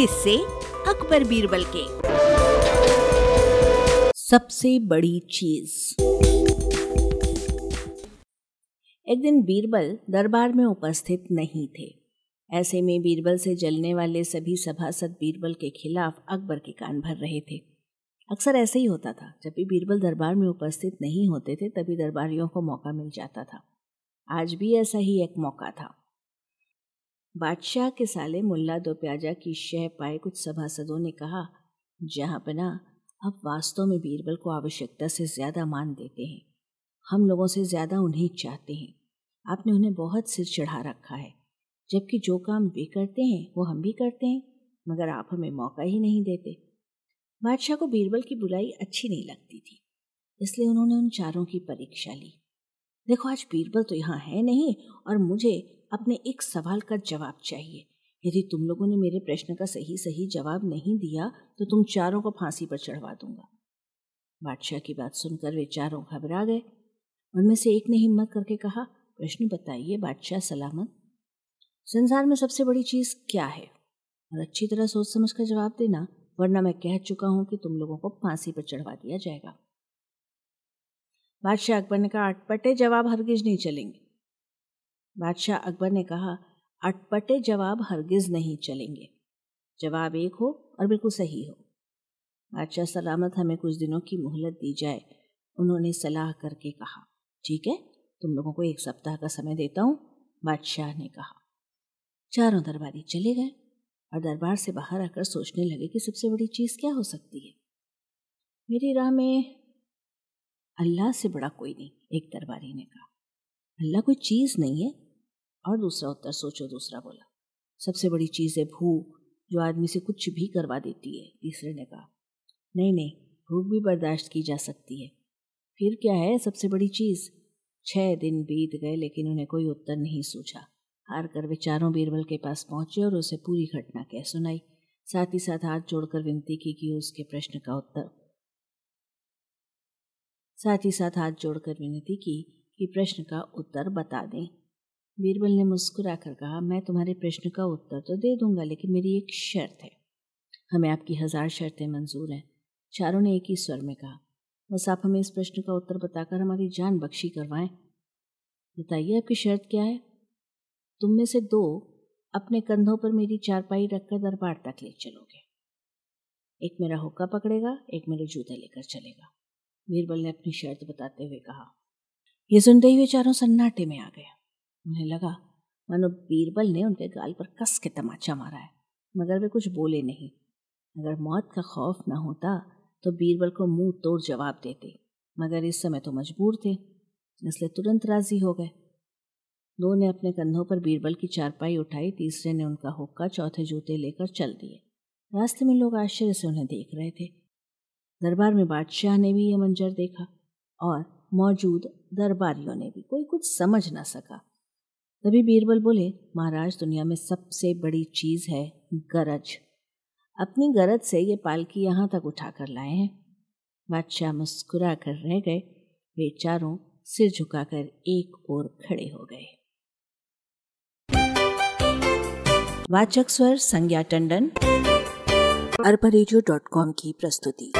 किससे अकबर बीरबल के। सबसे बड़ी चीज़। एक दिन बीरबल दरबार में उपस्थित नहीं थे। ऐसे में बीरबल से जलने वाले सभी सभासद बीरबल के खिलाफ अकबर के कान भर रहे थे। अक्सर ऐसे ही होता था, जब भी बीरबल दरबार में उपस्थित नहीं होते थे, तभी दरबारियों को मौका मिल जाता था। आज भी ऐसा ही एक मौका था। बादशाह के साले मुल्ला दो प्याजा की शह पाए कुछ सभासदों ने कहा, जहाँ बना अब वास्तव में बीरबल को आवश्यकता से ज़्यादा मान देते हैं। हम लोगों से ज़्यादा उन्हें चाहते हैं। आपने उन्हें बहुत सिर चढ़ा रखा है। जबकि जो काम वे करते हैं, वो हम भी करते हैं, मगर आप हमें मौका ही नहीं देते। बादशाह को बीरबल की बुराई अच्छी नहीं लगती थी, इसलिए उन्होंने उन चारों की परीक्षा ली। देखो, आज बीरबल तो यहाँ है नहीं और मुझे अपने एक सवाल का जवाब चाहिए। यदि तुम लोगों ने मेरे प्रश्न का सही सही जवाब नहीं दिया तो तुम चारों को फांसी पर चढ़वा दूँगा। बादशाह की बात सुनकर वे चारों घबरा गए। उनमें से एक ने हिम्मत करके कहा, प्रश्न बताइए बादशाह सलामत, संसार में सबसे बड़ी चीज़ क्या है? और अच्छी तरह सोच समझ कर जवाब देना, वरना मैं कह चुका हूँ कि तुम लोगों को फांसी पर चढ़वा दिया जाएगा। बादशाह अकबर ने कहा, अटपटे जवाब हरगिज नहीं चलेंगे. बादशाह अकबर ने कहा, अटपटे जवाब हरगिज नहीं चलेंगे। जवाब एक हो और बिल्कुल सही हो। बादशाह सलामत हमें कुछ दिनों की मोहलत दी जाए, उन्होंने सलाह करके कहा। ठीक है, तुम लोगों को एक सप्ताह का समय देता हूँ, बादशाह ने कहा। चारों दरबारी चले गए और दरबार से बाहर आकर सोचने लगे कि सबसे बड़ी चीज़ क्या हो सकती है। मेरी राह में अल्लाह से बड़ा कोई नहीं, एक दरबारी ने कहा। अल्लाह कोई चीज़ नहीं है। और दूसरा उत्तर, सोचो, दूसरा बोला, सबसे बड़ी चीज़ है भूख, जो आदमी से कुछ भी करवा देती है। तीसरे ने कहा, नहीं नहीं, भूख भी बर्दाश्त की जा सकती है। फिर क्या है सबसे बड़ी चीज़? छह दिन बीत गए, लेकिन उन्हें कोई उत्तर नहीं सूझा। हार कर वे चारों बीरबल के पास पहुँचे और उसे पूरी घटना कह सुनाई। साथ ही साथ हाथ जोड़कर विनती की कि उसके प्रश्न का उत्तर साथ ही साथ हाथ जोड़कर विनती की कि प्रश्न का उत्तर बता दें। बीरबल ने मुस्कुराकर कहा, मैं तुम्हारे प्रश्न का उत्तर तो दे दूँगा, लेकिन मेरी एक शर्त है। हमें आपकी हज़ार शर्तें मंजूर हैं। चारों ने एक ही स्वर में कहा, बस आप हमें इस प्रश्न का उत्तर बताकर हमारी जान बख्शी करवाएँ। बताइए आपकी शर्त क्या है? तुम में से दो अपने कंधों पर मेरी चारपाई रखकर दरबार तक ले चलोगे। एक मेरा हुक्का पकड़ेगा, एक मेरे जूते लेकर चलेगा। बीरबल ने अपनी शर्त बताते हुए कहा यह सुनते ही वे चारों सन्नाटे में आ गए। उन्हें लगा, मानो बीरबल ने उनके गाल पर कस के तमाचा मारा है, मगर वे कुछ बोले नहीं। अगर मौत का खौफ न होता तो बीरबल को मुँह तोड़ जवाब देते, मगर इस समय तो मजबूर थे, इसलिए तुरंत राज़ी हो गए। दो ने अपने कंधों पर बीरबल की चारपाई उठाई, तीसरे ने उनका हुक्का, चौथे जूते लेकर चल दिए। रास्ते में लोग आश्चर्य से उन्हें देख रहे थे। दरबार में बादशाह ने भी यह मंजर देखा और मौजूद दरबारियों ने भी। कोई कुछ समझ ना सका। तभी बीरबल बोले, महाराज, दुनिया में सबसे बड़ी चीज़ है गरज। अपनी गरज से ये पालकी यहाँ तक उठा कर लाए हैं। बादशाह मुस्कुरा कर रह गए। वे चारों सिर झुकाकर एक ओर खड़े हो गए। वाचक स्वर संज्ञा टंडन। अरबा की प्रस्तुति।